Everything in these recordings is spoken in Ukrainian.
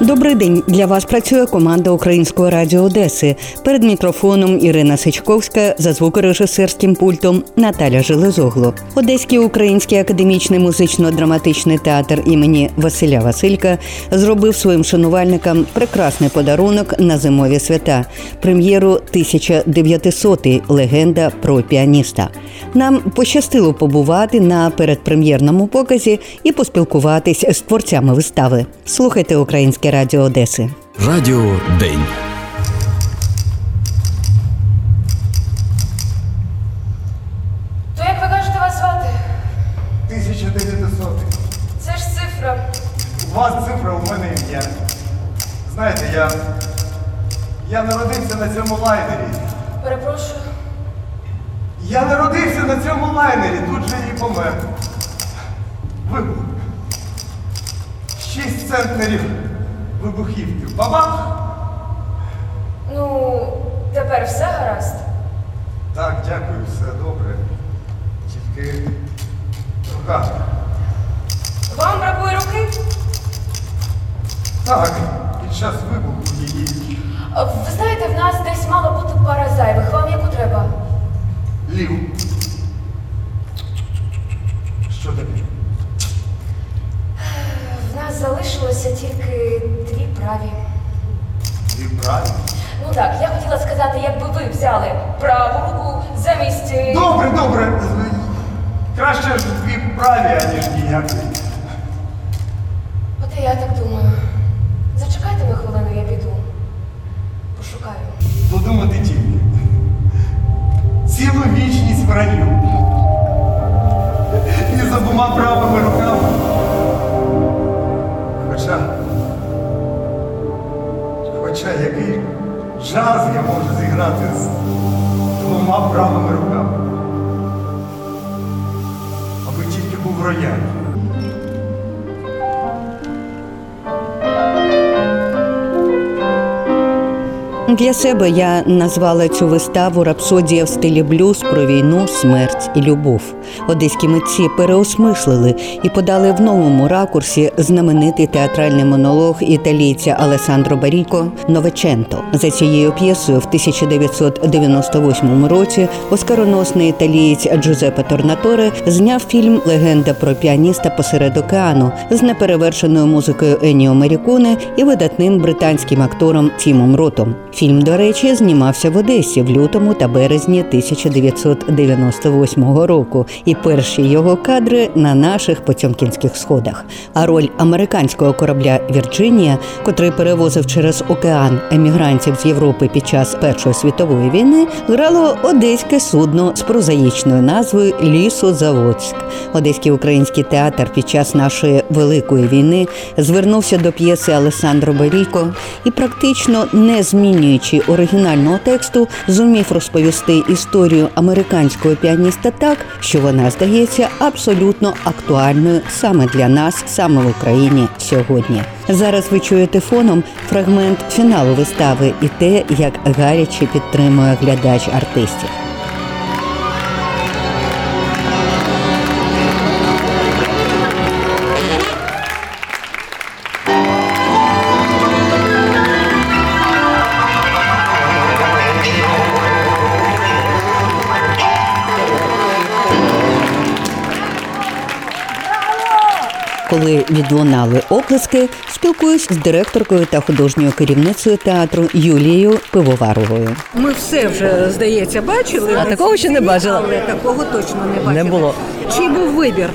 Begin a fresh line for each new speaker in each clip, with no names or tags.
Добрий день. Для вас працює команда Українського радіо Одеси. Перед мікрофоном Ірина Сичковська за звукорежисерським пультом Наталя Железогло. Одеський український академічний музично-драматичний театр імені Василя Василька зробив своїм шанувальникам прекрасний подарунок на зимові свята. Прем'єру 1900-й легенда про піаніста. Нам пощастило побувати на передпрем'єрному показі і поспілкуватись з творцями вистави. Слухайте українське радіо Одеси.
Радіо День.
То як ви кажете вас звати?
1900.
Це ж цифра.
У вас цифра, у мене ім'я. Знаєте, я. Я народився на цьому лайнері.
Перепрошую.
Я народився на цьому лайнері, тут же і помер. Вибух. Шість центнерів вибухівки. Бабах!
Ну, тепер все гаразд.
Так, дякую, все добре. Тільки рука.
Вам бракує руки?
Так, під час вибуху її
Ви знаєте, в нас десь мало бути пара зайвих. Вам яку треба?
лів. Що тобі?
В нас залишилося тільки дві праві.
Дві праві?
Ну так, я хотіла сказати, якби ви взяли праву руку замість. е,
Добре, добре. Краще ж дві праві, аніж ніякі.
От і я так думаю. Зачекайте ви хвилину, я піду. Пошукаю.
Подумати тільки. Цілу вічність в раю. І з обома правими руками. Хоча який джаз я можу зіграти з двома правими руками. Аби тільки був рояль.
Для себе я назвала цю виставу Рапсодія в стилі блюз про війну, смерть і любов. Одеські митці переосмислили і подали в новому ракурсі знаменитий театральний монолог італійця Алесандро Баріко Новеченто. За цією п'єсою в 1998 році оскароносний італієць Джузеппе Торнаторе зняв фільм Легенда про піаніста посеред океану з неперевершеною музикою Еніо Меріконе і видатним британським актором Тімом Ротом. Фільм, до речі, знімався в Одесі в лютому та березні 1998 року, і перші його кадри на наших потьомкінських сходах. А роль американського корабля Вірджинія, котрий перевозив через океан емігрантів з Європи під час Першої світової війни, грало одеське судно з прозаїчною назвою Лісозаводськ. Одеський український театр під час нашої великої війни звернувся до п'єси Алесандро Баріко і практично не змінюючи оригінального тексту, зумів розповісти історію американського піаніста так, що вона здається абсолютно актуальною саме для нас, саме в Україні сьогодні. Зараз ви чуєте фоном фрагмент фіналу вистави і те, як гаряче підтримує глядач артистів. Коли відлунали оплески, спілкуюсь з директоркою та художньою керівницею театру Юлією Пивоваровою.
Ми все вже, здається, бачили.
А такого ще не
бачили.
бачила.
Але такого точно не бачили.
Не було.
Чи був вибір?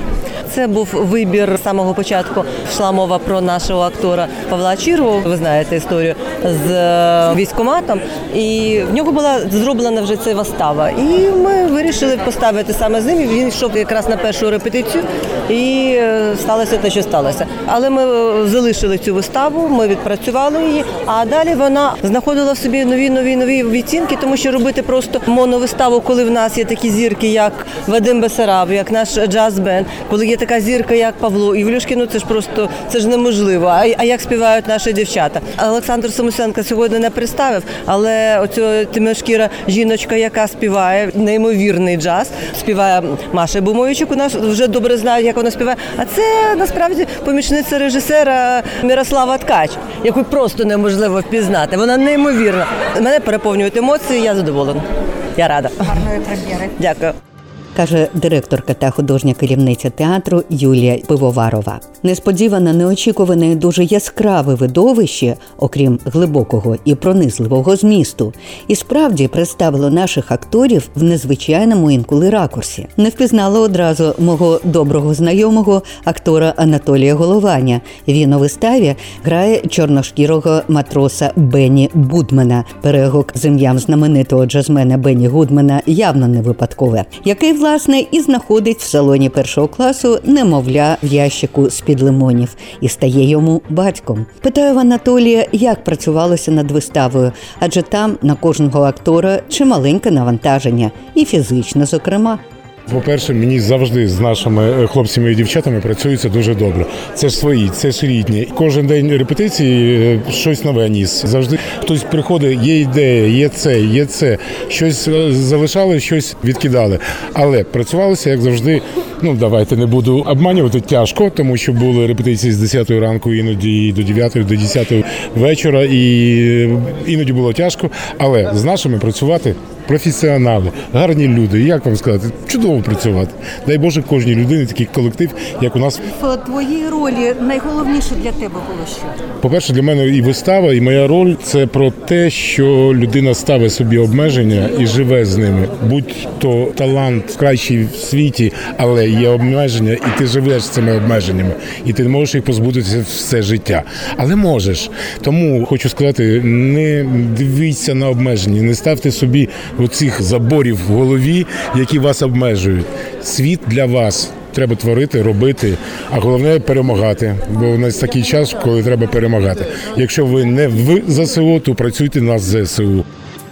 Це був вибір з самого початку. Йшла мова про нашого актора Павла Чірву. Ви знаєте історію з е, військоматом. І в нього була зроблена вже ця вистава. І ми вирішили поставити саме з ним. Він йшов якраз на першу репетицію, і е, сталося те, що сталося. Але ми е, залишили цю виставу, ми відпрацювали її. А далі вона знаходила в собі нові нові нові відтінки, тому що робити просто моновиставу, коли в нас є такі зірки, як Вадим Бесараб, як наш джаз-бенд, коли є така зірка, як Павло Івлюшкін, ну це ж просто це ж неможливо. А, а як співають наші дівчата? Олександр Самусенко сьогодні не представив, але оця темношкіра жіночка, яка співає неймовірний джаз, співає Маша Бумовичук. У нас вже добре знають, як вона співає. А це насправді помічниця режисера Мирослава Ткач, яку просто неможливо впізнати. Вона неймовірна. Мене переповнюють емоції. Я задоволена. Я рада.
Гарної прем'єри.
Дякую.
Каже директорка та художня керівниця театру Юлія Пивоварова. Несподіване, неочікуване дуже яскраве видовище, окрім глибокого і пронизливого змісту, і справді представило наших акторів в незвичайному інколи ракурсі. Не впізнала одразу мого доброго знайомого актора Анатолія Голованя. Він у виставі грає чорношкірого матроса Бенні Будмена. Перегук з ім'ям знаменитого джазмена Бенні Гудмена явно не випадкове, який власне і знаходить в салоні першого класу немовля в ящику з під лимонів і стає йому батьком. Питаю в Анатолія, як працювалося над виставою, адже там на кожного актора чималеньке навантаження, і фізично, зокрема.
По-перше, мені завжди з нашими е, хлопцями і дівчатами працюється дуже добре. Це ж свої, це ж рідні. Кожен день репетиції е, щось нове ніс. Завжди хтось приходить, є ідея, є це, є це. Щось е, залишали, щось відкидали. Але працювалося, як завжди. Ну давайте не буду обманювати тяжко, тому що були репетиції з 10 ранку, іноді до 9, до 10 вечора, і е, іноді було тяжко. Але з нашими працювати професіонали, гарні люди. Як вам сказати, чудово працювати. Дай Боже, кожній людині такий колектив, як у нас.
В твоїй ролі найголовніше для тебе було що?
По-перше, для мене і вистава, і моя роль це про те, що людина ставить собі обмеження і живе з ними. Будь-то талант кращий в світі, але є обмеження, і ти живеш цими обмеженнями, і ти не можеш їх позбутися все життя. Але можеш. Тому хочу сказати: не дивіться на обмеження, не ставте собі оцих заборів в голові, які вас обмежують. Світ для вас. Треба творити, робити, а головне перемагати. Бо у нас такий час, коли треба перемагати. Якщо ви не в ЗСУ, то працюйте на ЗСУ.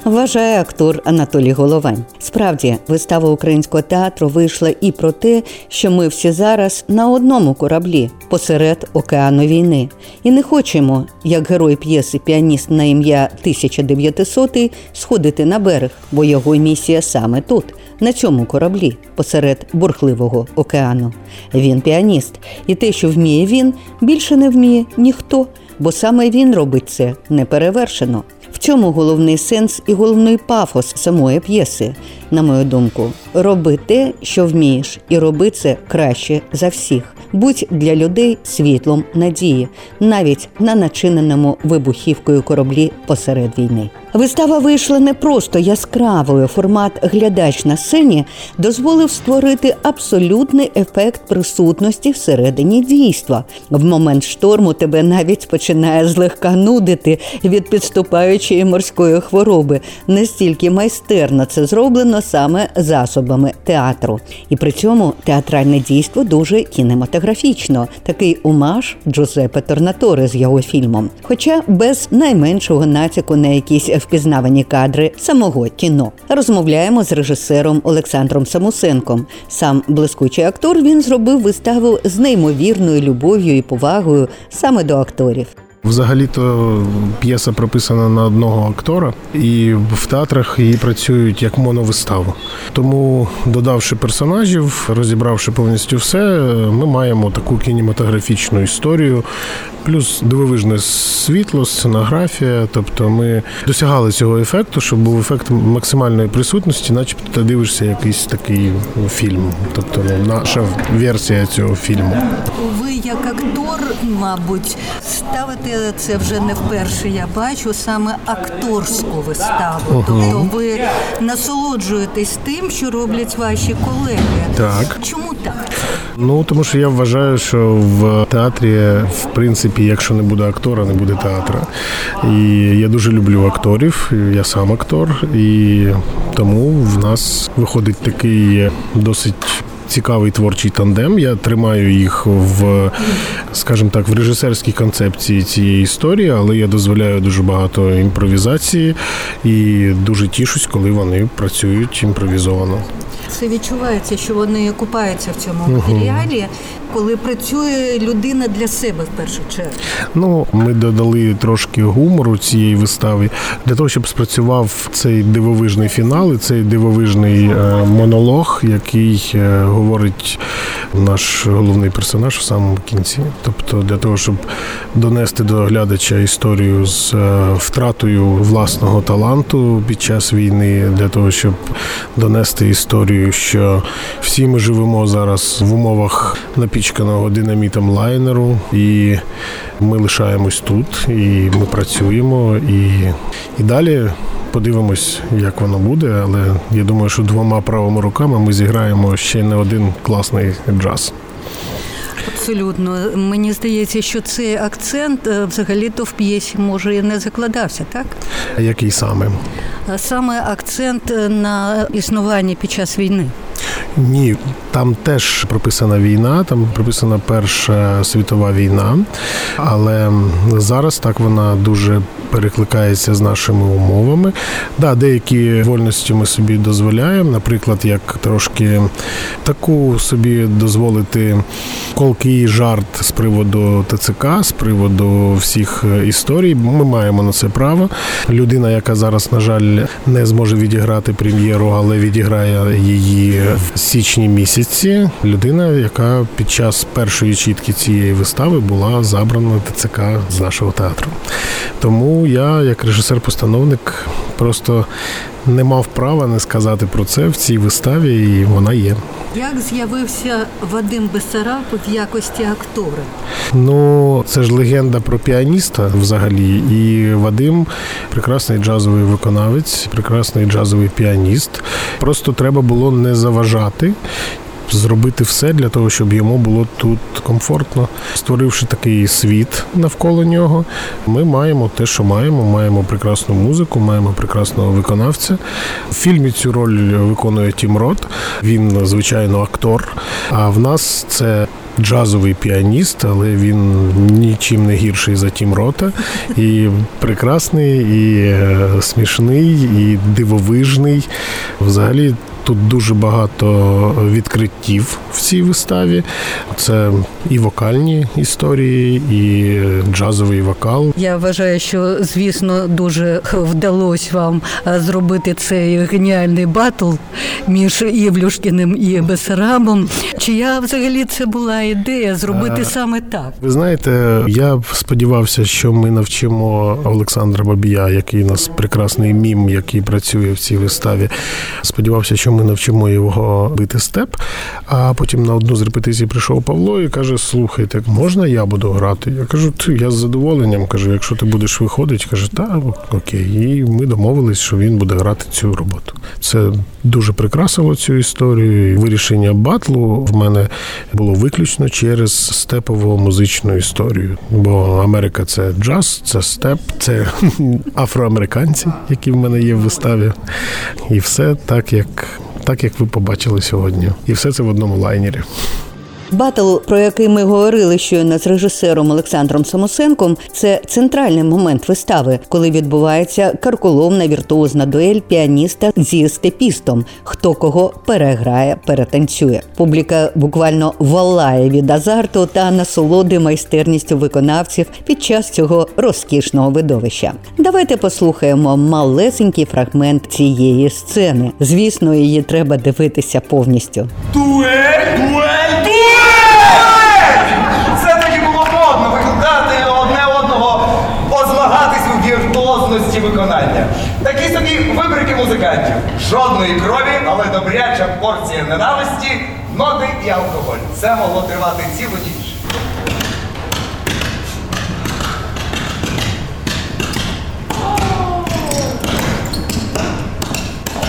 Вважає актор Анатолій Головань. Справді, вистава українського театру вийшла і про те, що ми всі зараз на одному кораблі посеред океану війни, і не хочемо, як герой п'єси піаніст на ім'я 1900 сходити на берег, бо його місія саме тут, на цьому кораблі, посеред бурхливого океану. Він піаніст, і те, що вміє він, більше не вміє ніхто, бо саме він робить це неперевершено. В чому головний сенс і головний пафос самої п'єси, на мою думку. Роби те, що вмієш, і роби це краще за всіх. Будь для людей світлом надії, навіть на начиненому вибухівкою кораблі посеред війни. Вистава вийшла не просто яскравою. Формат глядач на сцені дозволив створити абсолютний ефект присутності всередині дійства. В момент шторму тебе навіть починає злегка нудити від підступаючої морської хвороби. Настільки майстерно це зроблено саме засобами театру. І при цьому театральне дійство дуже кінематографічно. Такий умаж Джузеппе Торнаторе з його фільмом. Хоча без найменшого натяку на якісь впізнавані кадри самого кіно. Розмовляємо з режисером Олександром Самусенком. Сам блискучий актор він зробив виставу з неймовірною любов'ю і повагою саме до акторів.
Взагалі-то п'єса прописана на одного актора, і в театрах її працюють як моновиставу. Тому, додавши персонажів, розібравши повністю все, ми маємо таку кінематографічну історію, плюс дивовижне світло, сценографія. Тобто ми досягали цього ефекту, щоб був ефект максимальної присутності, начебто ти дивишся якийсь такий фільм. Тобто ну, наша версія цього фільму.
Ви як актор, мабуть, ставите це вже не вперше. Я бачу саме акторську виставу. Тобто ви насолоджуєтесь тим, що роблять ваші колеги.
Так.
Чому так?
Ну тому що я вважаю, що в театрі, в принципі, якщо не буде актора, не буде театру. І я дуже люблю акторів. Я сам актор, і тому в нас виходить такий досить. Цікавий творчий тандем. Я тримаю їх в, скажімо так, в режисерській концепції цієї історії, але я дозволяю дуже багато імпровізації і дуже тішусь, коли вони працюють імпровізовано.
Це відчувається, що вони купаються в цьому матеріалі, коли працює людина для себе в першу чергу.
Ну, ми додали трошки гумору цієї вистави для того, щоб спрацював цей дивовижний фінал і цей дивовижний е, монолог, який е, говорить наш головний персонаж в самому кінці. Тобто, для того, щоб донести до глядача історію з е, втратою власного таланту під час війни, для того, щоб донести історію, що всі ми живемо зараз в умовах напічканого динамітом лайнеру, і ми лишаємось тут, і ми працюємо, і, і далі. Подивимось, як воно буде, але я думаю, що двома правими руками ми зіграємо ще не один класний джаз.
Абсолютно. Мені здається, що цей акцент е, взагалі-то в п'єсі може і не закладався, так?
Який саме?
Саме акцент е, на існування під час війни.
Ні, там теж прописана війна, там прописана Перша світова війна, але зараз так вона дуже перекликається з нашими умовами. Да, деякі вольності ми собі дозволяємо, наприклад, як трошки таку собі дозволити колкий жарт з приводу ТЦК, з приводу всіх е, історій. Ми маємо на це право. Людина, яка зараз, на жаль, не зможе відіграти прем'єру, але відіграє її в січні місяці. Людина, яка під час першої чітки цієї вистави була забрана ТЦК з нашого театру. Тому я, як режисер-постановник, просто не мав права не сказати про це в цій виставі, і вона є.
Як з'явився Вадим Бесараб в якості актора?
Ну, це ж легенда про піаніста взагалі. І Вадим прекрасний джазовий виконавець, прекрасний джазовий піаніст. Просто треба було не заважати. Зробити все для того, щоб йому було тут комфортно, створивши такий світ навколо нього. Ми маємо те, що маємо. Маємо прекрасну музику, маємо прекрасного виконавця. В фільмі цю роль виконує Тім Рот. Він, звичайно, актор. А в нас це джазовий піаніст, але він нічим не гірший за Тім Рота. І прекрасний, і е, смішний, і дивовижний. Взагалі. Тут дуже багато відкриттів в цій виставі. Це і вокальні історії, і джазовий вокал.
Я вважаю, що звісно дуже вдалося вам е, зробити цей геніальний батл між Івлюшкіним і Бесарабом. Чия взагалі це була ідея зробити саме так?
Ви знаєте, я сподівався, що ми навчимо Олександра Бабія, який у нас прекрасний мім, який працює в цій виставі. Сподівався, що ми навчимо його бити степ. А потім на одну з репетицій прийшов Павло і каже: Слухайте, можна я буду грати? Я кажу, я з задоволенням кажу, якщо ти будеш виходити, каже, та окей. І ми домовились, що він буде грати цю роботу. Це дуже прикрасило цю історію. Вирішення батлу в мене було виключно через степову музичну історію. Бо Америка це джаз, це степ, це афроамериканці, які в мене є в виставі. І все так, як, так, як ви побачили сьогодні. І все це в одному лайнері.
Батл, про який ми говорили щойно з режисером Олександром Самосенком, це центральний момент вистави, коли відбувається карколомна віртуозна дуель піаніста зі степістом. Хто кого переграє, перетанцює. Публіка буквально валає від азарту та насолоди майстерністю виконавців під час цього розкішного видовища. Давайте послухаємо малесенький фрагмент цієї сцени. Звісно, її треба дивитися повністю.
Дуель, дуель, дуель! Це тоді було модно викладати одне одного, позмагатись у віртуозності виконання. Такі собі вибрики музикантів. Жодної крові, але добряча порція ненависті, ноти і алкоголь. Це могло тривати цілу ніч.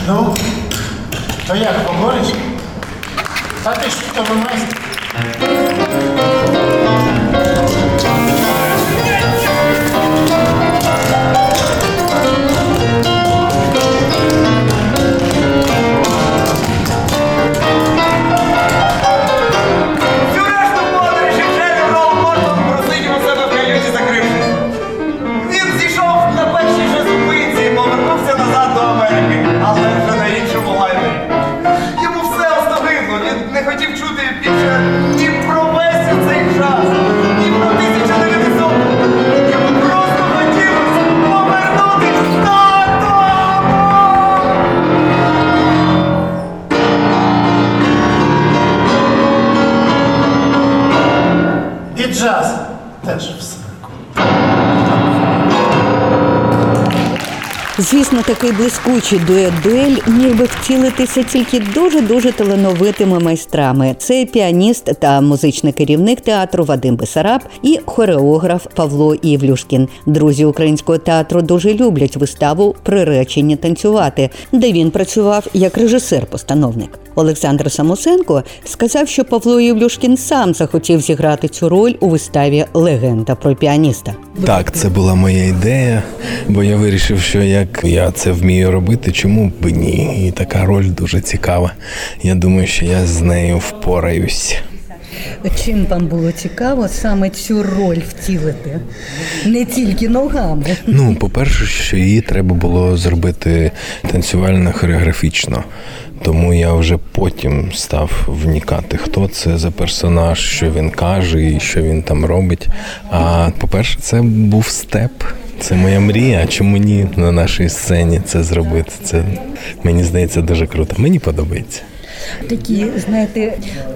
Ну, то як погориш? А ти ж хто ви
Звісно, такий блискучий дует-дуель міг би втілитися тільки дуже дуже талановитими майстрами. Це піаніст та музичний керівник театру Вадим Бесараб і хореограф Павло Євлюшкін. Друзі українського театру дуже люблять виставу Приречені танцювати, де він працював як режисер-постановник. Олександр Самосенко сказав, що Павло Євлюшкін сам захотів зіграти цю роль у виставі Легенда про піаніста.
Так, це була моя ідея, бо я вирішив, що як я це вмію робити, чому б ні? І така роль дуже цікава. Я думаю, що я з нею впораюсь.
Чим вам було цікаво саме цю роль втілити? Не тільки ногами.
Ну, по-перше, що її треба було зробити танцювально хореографічно. Тому я вже потім став вникати, хто це за персонаж, що він каже і що він там робить. А по-перше, це був степ. Це моя мрія. А чому ні на нашій сцені це зробити? Це мені здається дуже круто. Мені подобається.
Такі, знаєте,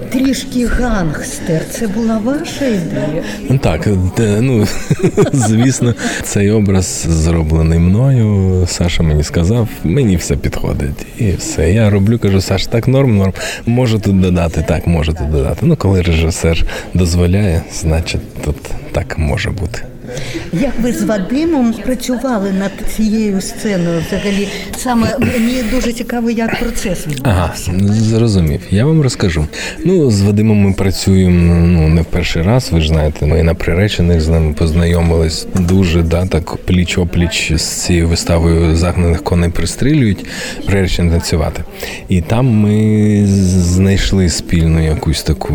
трішки гангстер. Це була ваша ідея?
Так, ну звісно, цей образ зроблений мною. Саша мені сказав, мені все підходить. І все. Я роблю, кажу, Саш, так норм, норм. Можу тут додати, так, можу тут додати. Ну, коли режисер дозволяє, значить тут так може бути.
Як ви з Вадимом працювали над цією сценою? Взагалі, саме мені дуже цікаво, як процес
Ага, зрозумів. Я вам розкажу. Ну, з Вадимом ми працюємо ну не в перший раз. Ви ж знаєте, ми на приречених з ними познайомились дуже, да, так пліч опліч з цією виставою загнаних коней пристрілюють, приречені танцювати. І там ми знайшли спільну якусь таку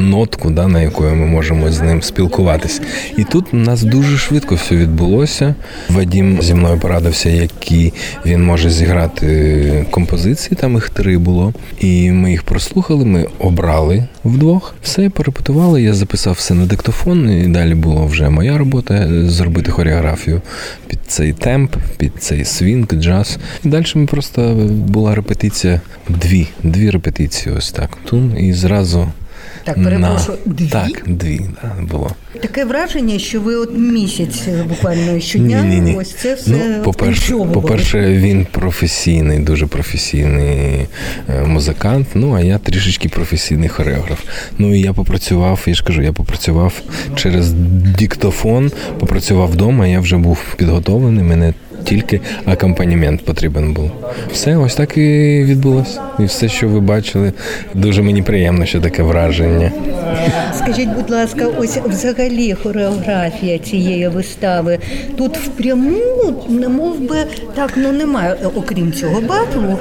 нотку, да, на якої ми можемо з ним спілкуватись. І тут у нас дуже швидко все відбулося. Вадім зі мною порадився, які він може зіграти композиції. Там їх три було. І ми їх прослухали. Ми обрали вдвох. Все порепетували. Я записав все на диктофон. І далі була вже моя робота зробити хореографію під цей темп, під цей свінг, джаз. І далі ми просто була репетиція. Дві, дві репетиції. Ось так. Тун і зразу.
Так, перепрошую,
на...
дві?
Так, дві да, було.
Таке враження, що ви от місяць е, буквально щодня
Ні, ні, ні.
ось це все
Ну, по-перше, по-перше, він професійний, дуже професійний е, музикант. Ну а я трішечки професійний хореограф. Ну і я попрацював, я ж кажу, я попрацював через диктофон, попрацював вдома. Я вже був підготовлений. Мене тільки акомпанімент потрібен був. Все, ось так і відбулося. І все, що ви бачили, дуже мені приємно, що таке враження.
Скажіть, будь ласка, ось взагалі хореографія цієї вистави тут впряму, не мов би так, ну немає, окрім цього батлу,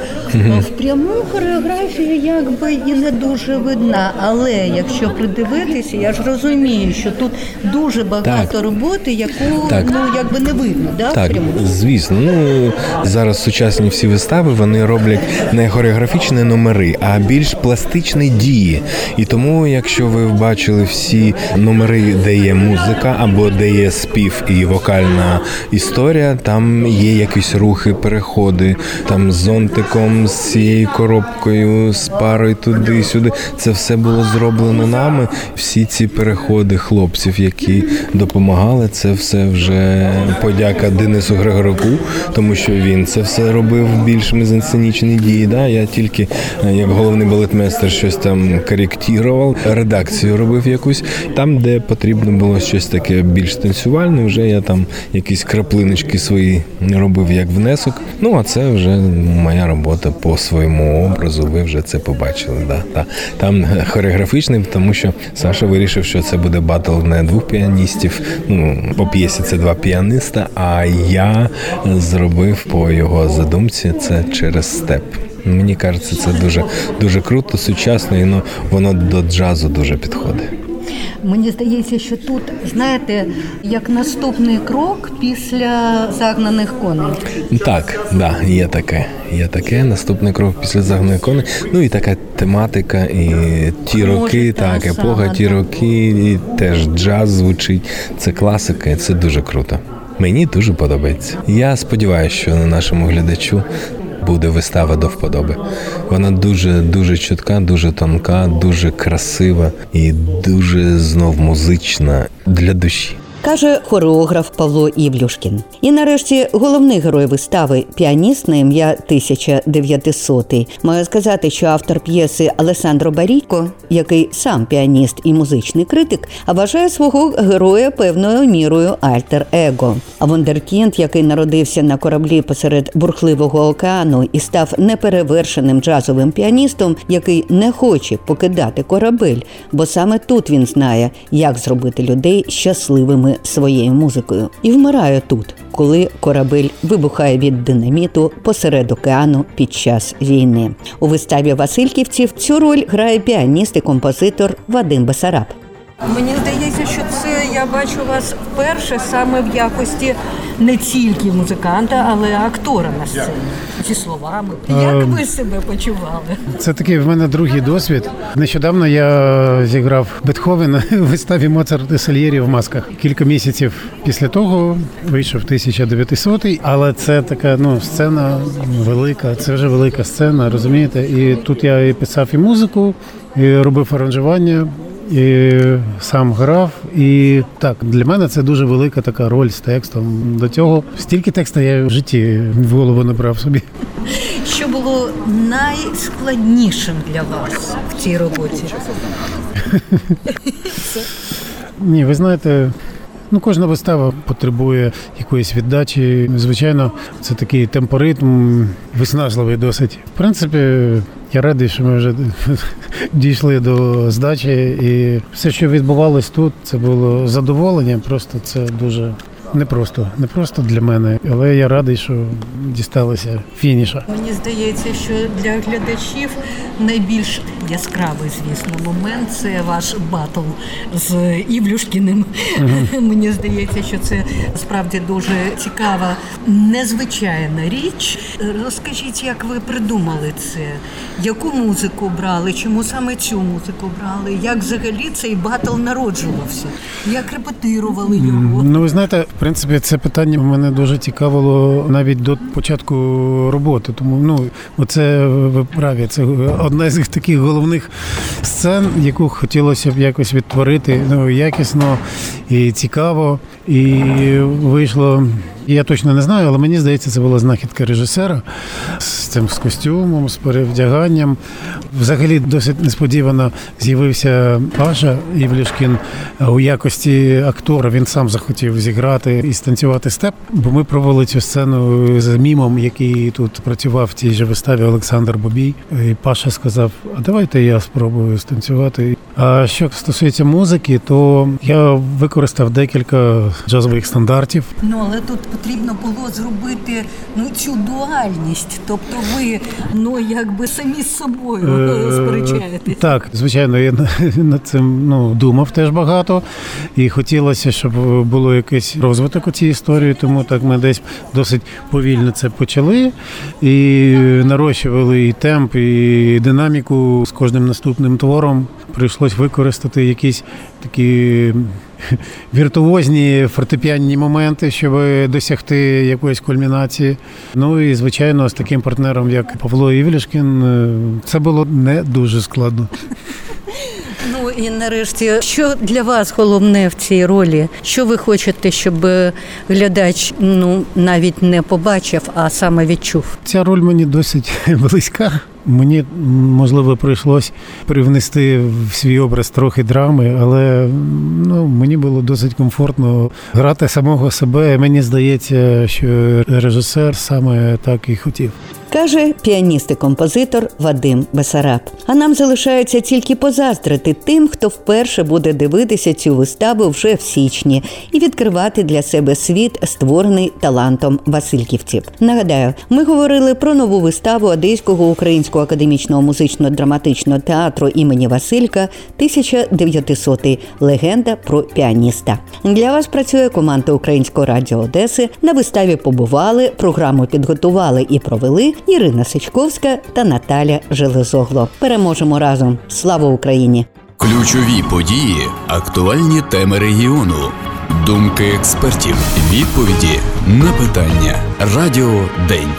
а впряму хореографія якби і не дуже видна. Але якщо придивитися, я ж розумію, що тут дуже багато
Так.
роботи, яку
Так.
ну якби не видно, да,
Так,
впряму?
звісно. Ну зараз сучасні всі вистави вони роблять не хореографічні номери, а більш пластичні дії. І тому, якщо ви бачили всі номери, де є музика або де є спів і вокальна історія, там є якісь рухи, переходи, там з зонтиком, з цією коробкою, з парою туди-сюди. Це все було зроблено нами. Всі ці переходи хлопців, які допомагали, це все вже подяка Денису Григоруку, тому що він це все робив більш мезенсценічні дії. Да? Я тільки е, як головний балетмейстер щось там коректував, редакцію робив якусь. Там, де потрібно було щось таке більш танцювальне, вже я там якісь краплиночки свої робив як внесок. Ну а це вже моя робота по своєму образу. Ви вже це побачили. Да? Та. Там хореографічним, тому що Саша вирішив, що це буде батл не двох піаністів. Ну по п'єсі це два піаниста. А я зробив по його задумці це через степ. Мені кажеться, це дуже дуже круто, сучасно, і ну воно до джазу дуже підходить.
Мені здається, що тут, знаєте, як наступний крок після загнаних коней.
Так, да, є таке. Є таке. Наступний крок після загнаної кони. Ну і така тематика, і ті
Може,
роки,
та
так,
сама,
ті
да.
роки, і теж джаз звучить. Це класика, і це дуже круто. Мені дуже подобається. Я сподіваюся, що нашому глядачу буде вистава до вподоби. Вона дуже дуже чутка, дуже тонка, дуже красива і дуже знов музична для душі
каже хореограф Павло Івлюшкін. І нарешті головний герой вистави піаніст на ім'я 1900. Маю сказати, що автор п'єси Алесандро Барікко, який сам піаніст і музичний критик, а вважає свого героя певною мірою альтер-его. А вундеркінд, який народився на кораблі посеред бурхливого океану і став неперевершеним джазовим піаністом, який не хоче покидати корабель, бо саме тут він знає, як зробити людей щасливими своєю музикою і вмирає тут, коли корабель вибухає від динаміту посеред океану під час війни. У виставі Васильківців цю роль грає піаніст і композитор Вадим Басараб.
Мені здається, що це я бачу вас вперше саме в якості не тільки музиканта, але актора на сцені. Зі словами. Як ви себе почували?
Це такий в мене другий досвід. Нещодавно я зіграв Бетховена у виставі Моцарт і Сальєрі в масках. Кілька місяців після того вийшов 1900 але це така ну сцена велика, це вже велика сцена, розумієте? І тут я і писав і музику, і робив аранжування і сам грав. І так, для мене це дуже велика така роль з текстом. До цього стільки текста я в житті в голову не брав собі.
Що було найскладнішим для вас в цій роботі?
Ні, ви знаєте. Ну, кожна вистава потребує якоїсь віддачі. Звичайно, це такий темпоритм, виснажливий досить. В принципі, я радий, що ми вже дійшли до здачі, і все, що відбувалось тут, це було задоволення. Просто це дуже не просто, не просто для мене, але я радий, що дісталося фініша.
Мені здається, що для глядачів найбільш яскравий, звісно, момент це ваш батл з Івлюшкіним. е Мені здається, що це справді дуже цікава, незвичайна річ. Розкажіть, як ви придумали це? Яку музику брали? Чому саме цю музику брали? Як взагалі цей батл народжувався? Як репетирували його?
Ну, ви знаєте, в принципі, це питання мене дуже цікавило навіть до початку роботи. Тому ну, оце ви праві, це одна з таких головних сцен, яку хотілося б якось відтворити ну, якісно і цікаво. І вийшло. Я точно не знаю, але мені здається, це була знахідка режисера з цим з костюмом, з перевдяганням. Взагалі досить несподівано з'явився Паша Івлішкін у якості актора. Він сам захотів зіграти і станцювати степ. Бо ми провели цю сцену з мімом, який тут працював в цій же виставі Олександр Бобій. І Паша сказав: А давайте я спробую станцювати. А що стосується музики, то я використав декілька джазових стандартів.
Ну але тут потрібно було зробити ну цю дуальність, тобто ви ну якби самі з собою е, сперечаєтесь.
Так, звичайно, я над цим ну думав теж багато, і хотілося, щоб було якийсь розвиток у цій історії, тому так ми десь досить повільно це почали і нарощували і темп, і динаміку з кожним наступним твором. Прийшлось використати якісь такі віртуозні фортепіанні моменти, щоб досягти якоїсь кульмінації. Ну і звичайно, з таким партнером, як Павло Івлішкін, це було не дуже складно.
І нарешті, що для вас головне в цій ролі? Що ви хочете, щоб глядач ну навіть не побачив, а саме відчув?
Ця роль мені досить близька. Мені можливо прийшлось привнести в свій образ трохи драми, але ну мені було досить комфортно грати самого себе. Мені здається, що режисер саме так і хотів.
Каже піаніст і композитор Вадим Бесараб. А нам залишається тільки позаздрити тим, хто вперше буде дивитися цю виставу вже в січні і відкривати для себе світ, створений талантом Васильківців. Нагадаю, ми говорили про нову виставу Одеського українського академічного музично-драматичного театру імені Василька 1900 легенда про піаніста. Для вас працює команда Українського радіо Одеси. На виставі побували, програму підготували і провели. Ірина Сичковська та Наталя Железогло. Переможемо разом. Слава Україні!
Ключові події, актуальні теми регіону, думки експертів, відповіді на питання. Радіо День.